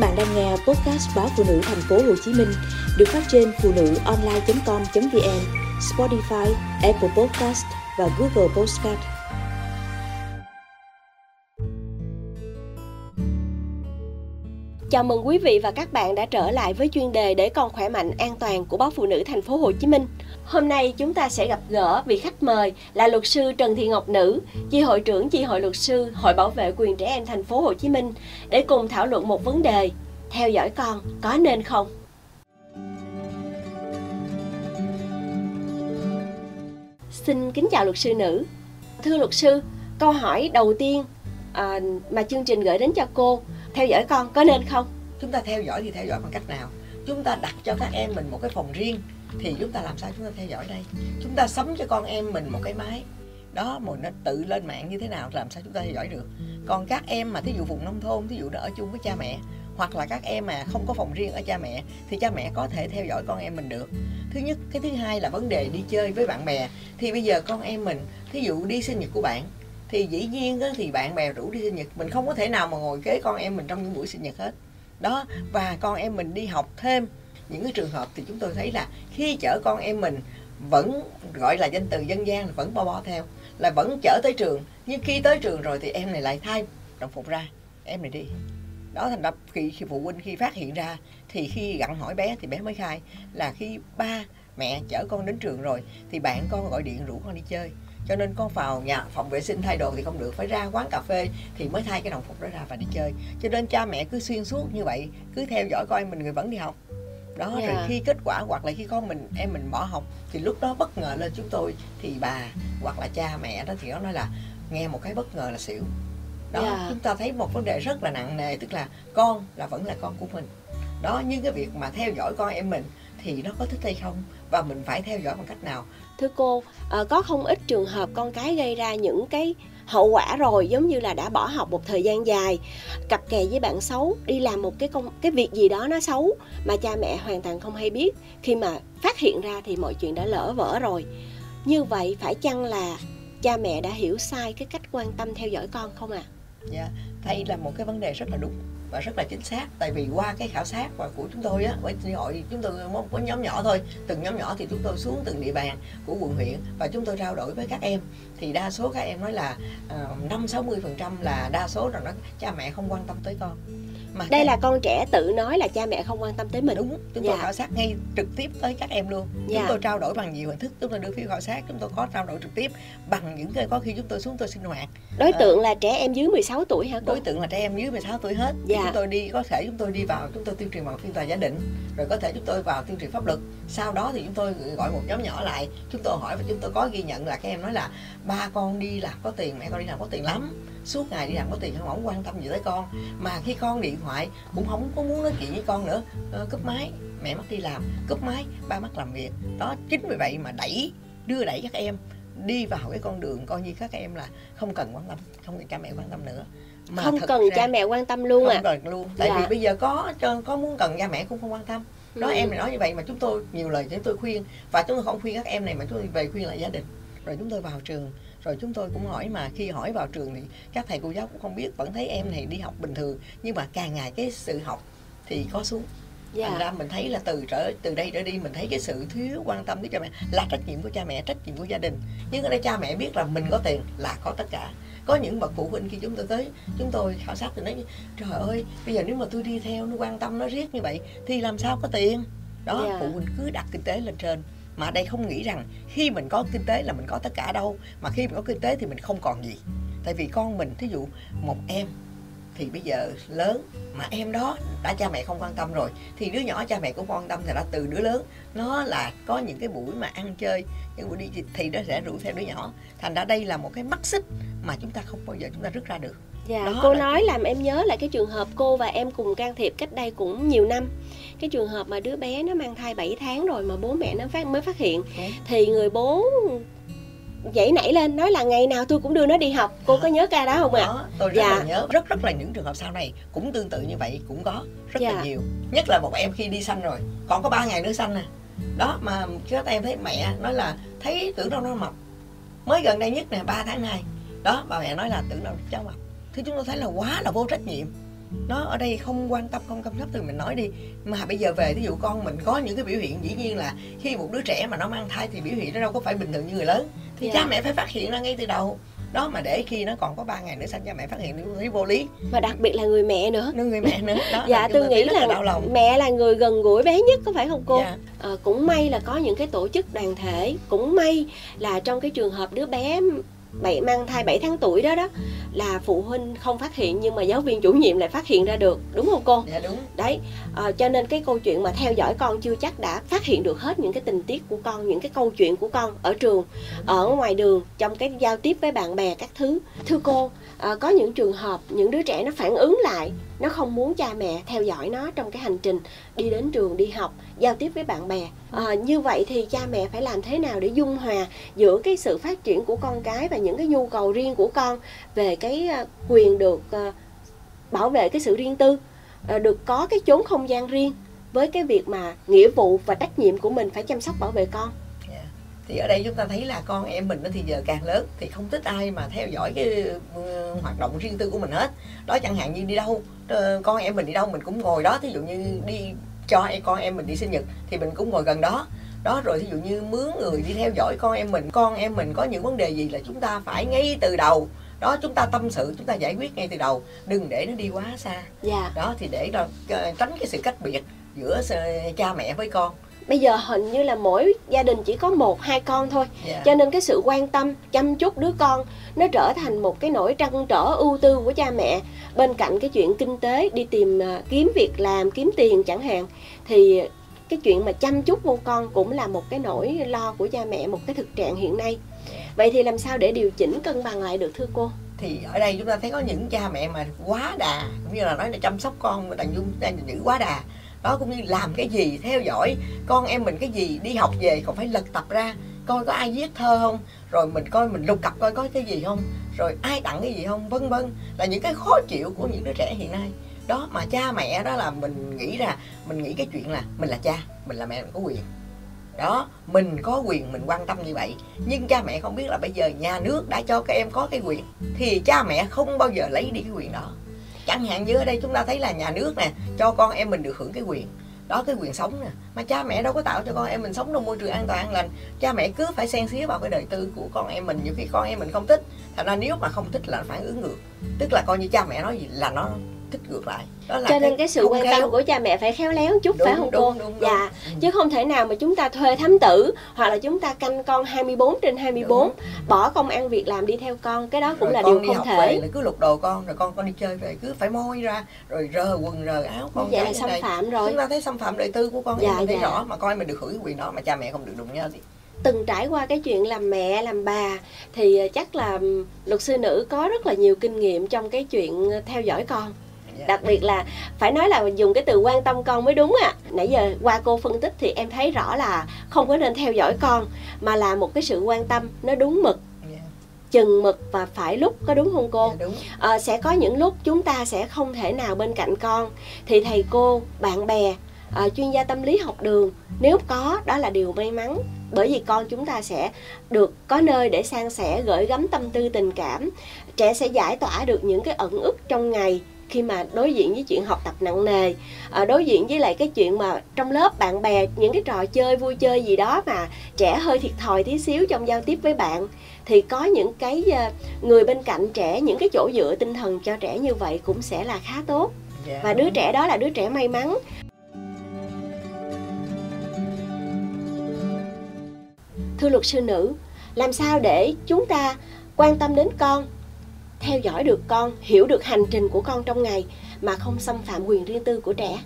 bạn đang nghe podcast báo phụ nữ thành phố Hồ Chí Minh được phát trên phụ nữ online.com.vn, Spotify, Apple Podcast và Google Podcast. Chào mừng quý vị và các bạn đã trở lại với chuyên đề để con khỏe mạnh an toàn của báo phụ nữ thành phố Hồ Chí Minh. Hôm nay chúng ta sẽ gặp gỡ vị khách mời là luật sư Trần Thị Ngọc Nữ, chi hội trưởng chi hội luật sư Hội bảo vệ quyền trẻ em thành phố Hồ Chí Minh để cùng thảo luận một vấn đề: theo dõi con có nên không? Xin kính chào luật sư nữ. Thưa luật sư, câu hỏi đầu tiên à, mà chương trình gửi đến cho cô, theo dõi con có nên không? chúng ta theo dõi thì theo dõi bằng cách nào? Chúng ta đặt cho các em mình một cái phòng riêng thì chúng ta làm sao chúng ta theo dõi đây? Chúng ta sắm cho con em mình một cái máy. Đó, mà nó tự lên mạng như thế nào làm sao chúng ta theo dõi được? Còn các em mà thí dụ vùng nông thôn, thí dụ nó ở chung với cha mẹ, hoặc là các em mà không có phòng riêng ở cha mẹ, thì cha mẹ có thể theo dõi con em mình được. Thứ nhất, cái thứ hai là vấn đề đi chơi với bạn bè. Thì bây giờ con em mình, thí dụ đi sinh nhật của bạn thì dĩ nhiên đó thì bạn bè rủ đi sinh nhật mình không có thể nào mà ngồi kế con em mình trong những buổi sinh nhật hết. Đó và con em mình đi học thêm những cái trường hợp thì chúng tôi thấy là khi chở con em mình vẫn gọi là danh từ dân gian vẫn bo bo theo là vẫn chở tới trường. Nhưng khi tới trường rồi thì em này lại thay đồng phục ra em này đi. Đó thành ra khi, khi phụ huynh khi phát hiện ra thì khi gặn hỏi bé thì bé mới khai là khi ba mẹ chở con đến trường rồi thì bạn con gọi điện rủ con đi chơi cho nên con vào nhà phòng vệ sinh thay đồ thì không được phải ra quán cà phê thì mới thay cái đồng phục đó ra và đi chơi. Cho nên cha mẹ cứ xuyên suốt như vậy cứ theo dõi con em mình người vẫn đi học. Đó yeah. rồi khi kết quả hoặc là khi con mình em mình bỏ học thì lúc đó bất ngờ lên chúng tôi thì bà hoặc là cha mẹ đó thì nó nói là nghe một cái bất ngờ là xỉu. Đó yeah. Chúng ta thấy một vấn đề rất là nặng nề tức là con là vẫn là con của mình. Đó nhưng cái việc mà theo dõi con em mình thì nó có thích hay không và mình phải theo dõi bằng cách nào? Thưa cô à, có không ít trường hợp con cái gây ra những cái hậu quả rồi giống như là đã bỏ học một thời gian dài cặp kè với bạn xấu đi làm một cái công cái việc gì đó nó xấu mà cha mẹ hoàn toàn không hay biết. Khi mà phát hiện ra thì mọi chuyện đã lỡ vỡ rồi. Như vậy phải chăng là cha mẹ đã hiểu sai cái cách quan tâm theo dõi con không ạ? À? dạ đây là một cái vấn đề rất là đúng và rất là chính xác. Tại vì qua cái khảo sát và của chúng tôi á với hội chúng tôi có nhóm nhỏ thôi. Từng nhóm nhỏ thì chúng tôi xuống từng địa bàn của quận huyện và chúng tôi trao đổi với các em. Thì đa số các em nói là ờ, năm sáu mươi phần trăm là đa số rằng đó cha mẹ không quan tâm tới con. Mà đây là con trẻ tự nói là cha mẹ không quan tâm tới mình. Đúng chúng tôi dạ. khảo sát ngay trực tiếp tới các em luôn. Dạ. chúng tôi trao đổi bằng nhiều hình thức chúng tôi đưa phiếu khảo sát chúng tôi có trao đổi trực tiếp bằng những cái có khi chúng tôi xuống tôi sinh hoạt. Đối tượng à, là trẻ em dưới 16 tuổi hả cô? đối tượng là trẻ em dưới 16 tuổi hết. Dạ. Dạ. chúng tôi đi có thể chúng tôi đi vào chúng tôi tuyên truyền bằng phiên tòa gia đình rồi có thể chúng tôi vào tuyên truyền pháp luật. Sau đó thì chúng tôi gọi một nhóm nhỏ lại chúng tôi hỏi và chúng tôi có ghi nhận là các em nói là ba con đi làm có tiền mẹ con đi làm có tiền lắm suốt ngày đi làm có tiền không ổng quan tâm gì tới con. Mà khi con điện thoại cũng không có muốn nói chuyện với con nữa ờ, cúp máy mẹ mất đi làm cúp máy ba mất làm việc. Đó chính vì vậy mà đẩy đưa đẩy các em đi vào cái con đường coi như các em là không cần quan tâm không cần cha mẹ quan tâm nữa mà không cần ra, cha mẹ quan tâm luôn không à cần luôn. Tại dạ. vì bây giờ có có muốn cần cha mẹ cũng không quan tâm. Đó ừ. em này nói như vậy mà chúng tôi nhiều lời chúng tôi khuyên. Và chúng tôi không khuyên các em này mà chúng tôi về khuyên lại gia đình. Rồi chúng tôi vào trường. Rồi chúng tôi cũng hỏi mà khi hỏi vào trường thì các thầy cô giáo cũng không biết. Vẫn thấy em này đi học bình thường. Nhưng mà càng ngày cái sự học thì có xuống. Dạ. thành ra mình thấy là từ trở từ đây trở đi mình thấy cái sự thiếu quan tâm tới cha mẹ. Là trách nhiệm của cha mẹ trách nhiệm của gia đình. Nhưng ở đây cha mẹ biết là mình có tiền là có tất cả có những bậc phụ huynh khi chúng tôi tới chúng tôi khảo sát thì nói trời ơi bây giờ nếu mà tôi đi theo nó quan tâm nó riết như vậy thì làm sao có tiền đó yeah. Dạ. phụ huynh cứ đặt kinh tế lên trên mà đây không nghĩ rằng khi mình có kinh tế là mình có tất cả đâu mà khi mình có kinh tế thì mình không còn gì tại vì con mình thí dụ một em thì bây giờ lớn mà em đó đã cha mẹ không quan tâm rồi thì đứa nhỏ cha mẹ cũng quan tâm thì đã từ đứa lớn. Nó là có những cái buổi mà ăn chơi những buổi đi thì nó sẽ rủ theo đứa nhỏ. Thành ra đây là một cái mắt xích mà chúng ta không bao giờ chúng ta rút ra được. Dạ, đó cô là... nói làm em nhớ lại cái trường hợp cô và em cùng can thiệp cách đây cũng nhiều năm. Cái trường hợp mà đứa bé nó mang thai 7 tháng rồi mà bố mẹ nó phát mới phát hiện ừ. thì người bố dậy nảy lên nói là ngày nào tôi cũng đưa nó đi học. Cô có nhớ ca đó không ạ? À? tôi rất dạ. là nhớ. Rất rất là những trường hợp sau này cũng tương tự như vậy cũng có rất dạ. là nhiều. Nhất là một em khi đi sanh rồi còn có ba ngày nữa sanh nè đó mà các em thấy mẹ nói là thấy tưởng đâu nó mập. Mới gần đây nhất nè ba tháng nay. Đó bà mẹ nói là tưởng đâu cháu mập. Thì chúng tôi thấy là quá là vô trách nhiệm. Nó ở đây không quan tâm không chăm sóc thì mình nói đi. Mà bây giờ về ví dụ con mình có những cái biểu hiện dĩ nhiên là khi một đứa trẻ mà nó mang thai thì biểu hiện nó đâu có phải bình thường như người lớn thì Dạ. cha mẹ phải phát hiện ra ngay từ đầu. Đó mà để khi nó còn có 3 ngày nữa sanh cha mẹ phát hiện nó thấy vô lý? Và đặc biệt là người mẹ nữa. Nó người mẹ nữa. Đó dạ tôi nghĩ là, đau lòng. mẹ là người gần gũi bé nhất có phải không cô? Dạ. Ờ, cũng may là có những cái tổ chức đoàn thể. Cũng may là trong cái trường hợp đứa bé bảy mang thai 7 tháng tuổi đó đó là phụ huynh không phát hiện nhưng mà giáo viên chủ nhiệm lại phát hiện ra được đúng không cô? Dạ đúng. Đấy ờ, cho nên cái câu chuyện mà theo dõi con chưa chắc đã phát hiện được hết những cái tình tiết của con những cái câu chuyện của con ở trường ở ngoài đường trong cái giao tiếp với bạn bè các thứ. Thưa cô ờ, có những trường hợp những đứa trẻ nó phản ứng lại nó không muốn cha mẹ theo dõi nó trong cái hành trình đi đến trường đi học giao tiếp với bạn bè. À, như vậy thì cha mẹ phải làm thế nào để dung hòa giữa cái sự phát triển của con cái và những cái nhu cầu riêng của con về cái ờ, quyền được ờ, bảo vệ cái sự riêng tư được có cái chốn không gian riêng với cái việc mà nghĩa vụ và trách nhiệm của mình phải chăm sóc bảo vệ con? Thì ở đây chúng ta thấy là con em mình thì giờ càng lớn thì không thích ai mà theo dõi cái ừ, hoạt động riêng tư của mình hết. Đó chẳng hạn như đi đâu ờ, con em mình đi đâu mình cũng ngồi đó thí dụ như đi cho con em mình đi sinh nhật thì mình cũng ngồi gần đó. Đó rồi thí dụ như mướn người đi theo dõi con em mình con em mình có những vấn đề gì là chúng ta phải ngay từ đầu. Đó chúng ta tâm sự chúng ta giải quyết ngay từ đầu đừng để nó đi quá xa. Dạ. Đó thì để đó, ờ, tránh cái sự cách biệt giữa cha mẹ với con bây giờ hình như là mỗi gia đình chỉ có một hai con thôi. Dạ. cho nên cái sự quan tâm chăm chút đứa con nó trở thành một cái nỗi trăn trở ưu tư của cha mẹ. Bên cạnh cái chuyện kinh tế đi tìm à, kiếm việc làm kiếm tiền chẳng hạn thì cái chuyện mà chăm chút vô con cũng là một cái nỗi lo của cha mẹ một cái thực trạng hiện nay. Vậy thì làm sao để điều chỉnh cân bằng lại được thưa cô? Thì ở đây chúng ta thấy có những cha mẹ mà quá đà cũng như là nói là chăm sóc con đàn dung đang giữ quá đà đó, cũng như làm cái gì, theo dõi, con em mình cái gì, đi học về còn phải lật tập ra, coi có ai viết thơ không? Rồi mình coi, mình lục cặp coi có cái gì không? Rồi ai tặng cái gì không? Vân vân. Là những cái khó chịu của những đứa trẻ hiện nay. Đó, mà cha mẹ đó là mình nghĩ ra, mình nghĩ cái chuyện là mình là cha, mình là mẹ, mình có quyền. Đó, mình có quyền, mình quan tâm như vậy. Nhưng cha mẹ không biết là bây giờ nhà nước đã cho các em có cái quyền thì cha mẹ không bao giờ lấy đi cái quyền đó chẳng hạn như ở đây chúng ta thấy là nhà nước nè, cho con em mình được hưởng cái quyền, đó, cái quyền sống nè. Mà cha mẹ đâu có tạo cho con em mình sống trong môi trường an toàn, an lành. Cha mẹ cứ phải xen xía vào cái đời tư của con em mình. Nhiều khi con em mình không thích, thành ra nếu mà không thích là phản ứng ngược. Tức là coi như cha mẹ nói gì là nó thích ngược lại đó là cho nên cái sự quan tâm của cha mẹ phải khéo léo chút Đúng, phải không đúng, cô đúng, đúng. dạ Ừ. chứ không thể nào mà chúng ta thuê thám tử hoặc là chúng ta canh con 24 trên 24 Đúng. bỏ công ăn việc làm đi theo con cái đó cũng rồi là điều đi không thể về là cứ lục đồ con rồi con con đi chơi về cứ phải moi ra rồi rờ quần rờ áo con vậy là xâm này phạm rồi chúng ta thấy xâm phạm đời tư của con Dạ, thấy dạ. rõ mà em mình được hưởng quyền đó mà cha mẹ không được đụng nhau thì từng trải qua cái chuyện làm mẹ làm bà thì chắc là luật sư nữ có rất là nhiều kinh nghiệm trong cái chuyện theo dõi con. Đặc biệt là phải nói là dùng cái từ quan tâm con mới đúng ạ. Nãy giờ qua cô phân tích thì em thấy rõ là không có nên theo dõi con mà là một cái sự quan tâm nó đúng mực. Dạ, chừng mực và phải lúc có đúng không cô? Dạ, đúng. Ờ, sẽ có những lúc chúng ta sẽ không thể nào bên cạnh con. Thì thầy cô bạn bè ờ, chuyên gia tâm lý học đường nếu có đó là điều may mắn. Bởi vì con chúng ta sẽ được có nơi để san sẻ gửi gắm tâm tư tình cảm. Trẻ sẽ giải tỏa được những cái ẩn ức trong ngày khi mà đối diện với chuyện học tập nặng nề ờ, đối diện với lại cái chuyện mà trong lớp bạn bè những cái trò chơi vui chơi gì đó mà trẻ hơi thiệt thòi tí xíu trong giao tiếp với bạn thì có những cái ờ, người bên cạnh trẻ những cái chỗ dựa tinh thần cho trẻ như vậy cũng sẽ là khá tốt. Dạ, và đứa trẻ đó là đứa trẻ may mắn. Thưa luật sư nữ làm sao để chúng ta quan tâm đến con theo dõi được con, hiểu được hành trình của con trong ngày mà không xâm phạm quyền riêng tư của trẻ.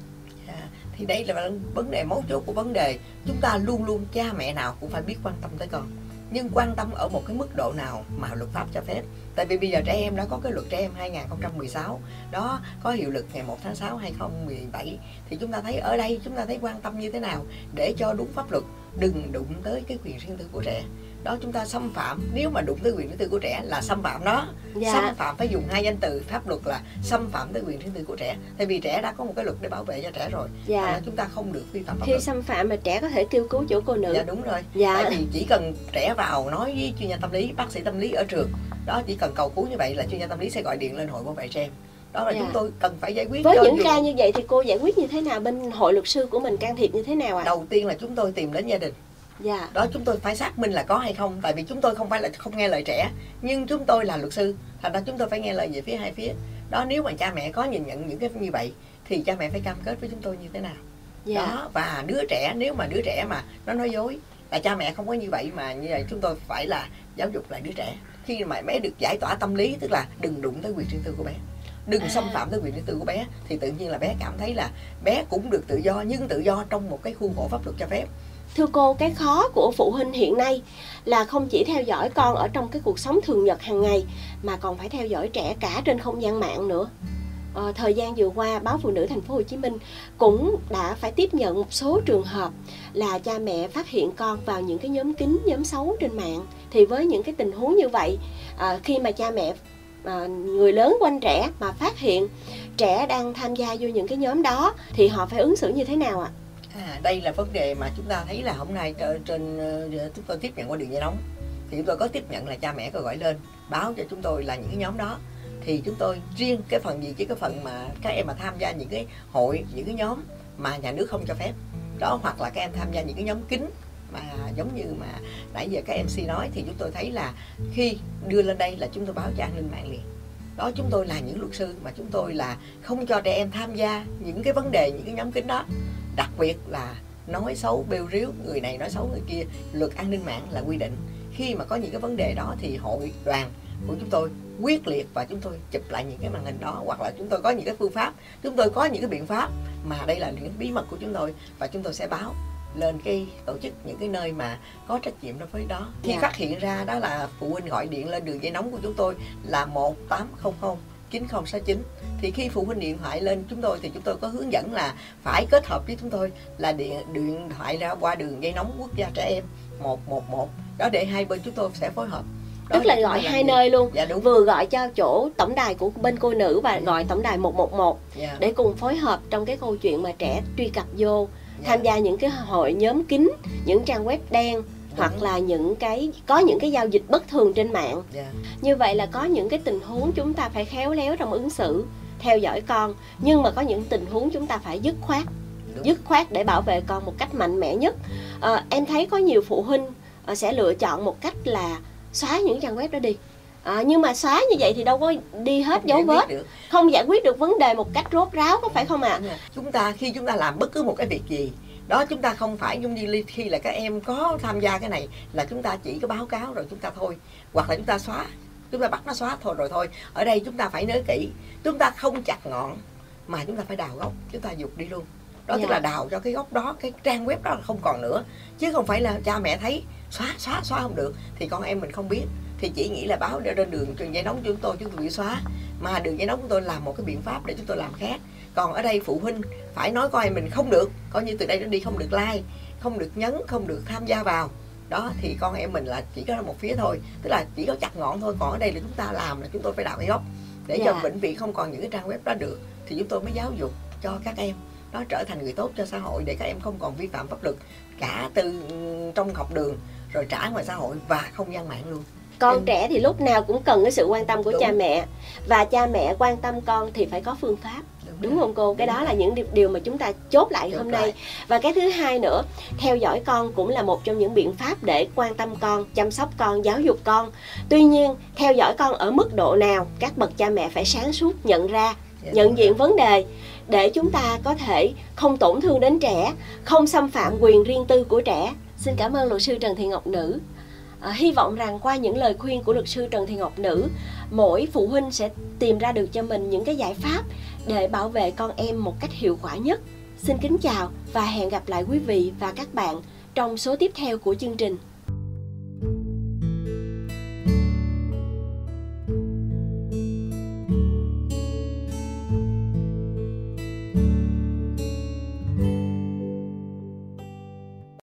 Dạ, thì đây là vấn đề mấu chốt của vấn đề. Chúng ta luôn luôn, cha mẹ nào cũng phải biết quan tâm tới con. Nhưng quan tâm ở một cái mức độ nào mà luật pháp cho phép. Tại vì bây giờ trẻ em đã có cái luật trẻ em 2016 đó, có hiệu lực ngày 1 tháng 6 2017 thì chúng ta thấy ở đây, chúng ta thấy quan tâm như thế nào để cho đúng pháp luật, đừng đụng tới cái quyền riêng tư của trẻ đó chúng ta xâm phạm nếu mà đụng tới quyền riêng tư của trẻ là xâm phạm nó. Dạ. Xâm phạm phải dùng hai danh từ pháp luật là xâm phạm tới quyền riêng tư của trẻ. Tại vì trẻ đã có một cái luật để bảo vệ cho trẻ rồi. Thành ra dạ chúng ta không được vi phạm pháp khi luật. xâm phạm mà trẻ có thể kêu cứu chỗ cô nữ. Dạ đúng rồi. Dạ. Tại vì chỉ cần trẻ vào nói với chuyên gia tâm lý bác sĩ tâm lý ở trường đó chỉ cần cầu cứu như vậy là chuyên gia tâm lý sẽ gọi điện lên hội bảo vệ trẻ em. Đó là Dạ. chúng tôi cần phải giải quyết với những dù- ca như vậy thì cô giải quyết như thế nào? Bên hội luật sư của mình can thiệp như thế nào ạ? Đầu tiên là chúng tôi tìm đến gia đình dạ. Đó chúng tôi phải xác minh là có hay không tại vì chúng tôi không phải là không nghe lời trẻ nhưng chúng tôi là luật sư. Thành ra chúng tôi phải nghe lời về phía hai phía. Đó nếu mà cha mẹ có nhìn nhận những cái như vậy thì cha mẹ phải cam kết với chúng tôi như thế nào. Dạ. Đó và đứa trẻ nếu mà đứa trẻ mà nó nói dối là cha mẹ không có như vậy mà như vậy chúng tôi phải là giáo dục lại đứa trẻ. Khi mà bé được giải tỏa tâm lý tức là đừng đụng tới quyền riêng tư của bé đừng À. xâm phạm tới quyền riêng tư của bé thì tự nhiên là bé cảm thấy là bé cũng được tự do nhưng tự do trong một cái khuôn khổ pháp luật cho phép Thưa cô, cái khó của phụ huynh hiện nay là không chỉ theo dõi con ở trong cái cuộc sống thường nhật hàng ngày mà còn phải theo dõi trẻ cả trên không gian mạng nữa. à, thời gian vừa qua, báo Phụ nữ Thành phố Hồ Chí Minh cũng đã phải tiếp nhận một số trường hợp là cha mẹ phát hiện con vào những cái nhóm kín, nhóm xấu trên mạng. Thì với những cái tình huống như vậy, à, khi mà cha mẹ à, người lớn quanh trẻ mà phát hiện trẻ đang tham gia vô những cái nhóm đó thì họ phải ứng xử như thế nào ạ? À, À, đây là vấn đề mà chúng ta thấy là hôm nay trên, ờ, chúng tôi tiếp nhận qua đường dây nóng. Thì chúng tôi có tiếp nhận là cha mẹ có gọi lên báo cho chúng tôi là những cái nhóm đó. Thì chúng tôi riêng cái phần gì? Chứ cái phần mà các em mà tham gia những cái hội những cái nhóm mà nhà nước không cho phép. Đó hoặc là các em tham gia những cái nhóm kín mà giống như mà nãy giờ các MC nói thì chúng tôi thấy là khi đưa lên đây là chúng tôi báo cho an ninh mạng liền. Đó chúng tôi là những luật sư mà chúng tôi là không cho trẻ em tham gia những cái vấn đề những cái nhóm kín đó đặc biệt là nói xấu bêu ríu người này nói xấu người kia luật an ninh mạng là quy định. Khi mà có những cái vấn đề đó thì hội đoàn của chúng tôi quyết liệt và chúng tôi chụp lại những cái màn hình đó hoặc là chúng tôi có những cái phương pháp chúng tôi có những cái biện pháp mà đây là những bí mật của chúng tôi và chúng tôi sẽ báo lên cái tổ chức những cái nơi mà có trách nhiệm đối với đó. Khi Dạ. phát hiện ra đó là phụ huynh gọi điện lên đường dây nóng của chúng tôi là 1800 9069 thì khi phụ huynh điện thoại lên chúng tôi thì chúng tôi có hướng dẫn là phải kết hợp với chúng tôi là điện điện thoại ra qua đường dây nóng quốc gia trẻ em 111 đó để hai bên chúng tôi sẽ phối hợp. Đó Tức là gọi hai gì? nơi luôn. dạ đúng. Vừa gọi cho chỗ tổng đài của bên cô nữ và gọi tổng đài 111 dạ, để cùng phối hợp trong cái câu chuyện mà trẻ truy cập vô dạ, tham gia những cái hội nhóm kín, những trang web đen hoặc là những cái có những cái giao dịch bất thường trên mạng. dạ, Như vậy là có những cái tình huống chúng ta phải khéo léo trong ứng xử, theo dõi con, nhưng mà có những tình huống chúng ta phải dứt khoát, dứt khoát để bảo vệ con một cách mạnh mẽ nhất. Ờ, em thấy có nhiều phụ huynh ờ, sẽ lựa chọn một cách là xóa những trang web đó đi. À, nhưng mà xóa như vậy thì đâu có đi hết Không dấu vết được. không giải quyết được vấn đề một cách rốt ráo có phải không ạ rồi. chúng ta khi chúng ta làm bất cứ một cái việc gì đó chúng ta không phải giống như khi là các em có tham gia cái này là chúng ta chỉ có báo cáo rồi chúng ta thôi. Hoặc là chúng ta xóa chúng ta bắt nó xóa thôi rồi thôi. Ở đây chúng ta phải nhớ kỹ chúng ta không chặt ngọn mà chúng ta phải đào gốc chúng ta dục đi luôn. Đó Dạ. tức là đào cho cái gốc đó cái trang web đó là không còn nữa. Chứ không phải là cha mẹ thấy xóa xóa xóa không được thì con em mình không biết thì chỉ nghĩ là báo để trên đường trường dây nóng chúng tôi chúng tôi bị xóa. Mà đường dây nóng chúng tôi làm một cái biện pháp để chúng tôi làm khác. Còn ở đây phụ huynh phải nói coi mình không được. Coi như từ đây nó đi không được like không được nhấn không được tham gia vào. Đó thì con em mình là chỉ có một phía thôi. Tức là chỉ có chặt ngọn thôi. Còn ở đây là chúng ta làm là chúng tôi phải đào cái gốc. Để cho Dạ. vĩnh viễn không còn những cái trang web đó được thì chúng tôi mới giáo dục cho các em. Nó trở thành người tốt cho xã hội để các em không còn vi phạm pháp luật cả từ ừ, trong học đường rồi trả ngoài xã hội và không gian mạng luôn con Ừ. trẻ thì lúc nào cũng cần cái sự quan tâm của Đúng. cha mẹ và cha mẹ quan tâm con thì phải có phương pháp đúng rồi. không cô cái Đúng đó rồi. là những điều, mà chúng ta chốt lại Chốt hôm lại. nay và cái thứ hai nữa theo dõi con cũng là một trong những biện pháp để quan tâm con chăm sóc con giáo dục con tuy nhiên theo dõi con ở mức độ nào các bậc cha mẹ phải sáng suốt nhận ra Dạ, nhận đúng diện rồi. vấn đề để chúng ta có thể không tổn thương đến trẻ không xâm phạm quyền riêng tư của trẻ xin cảm ơn luật sư trần thị ngọc nữ À, hy vọng rằng qua những lời khuyên của luật sư Trần Thị Ngọc Nữ, mỗi phụ huynh sẽ tìm ra được cho mình những cái giải pháp để bảo vệ con em một cách hiệu quả nhất. Xin kính chào và hẹn gặp lại quý vị và các bạn trong số tiếp theo của chương trình.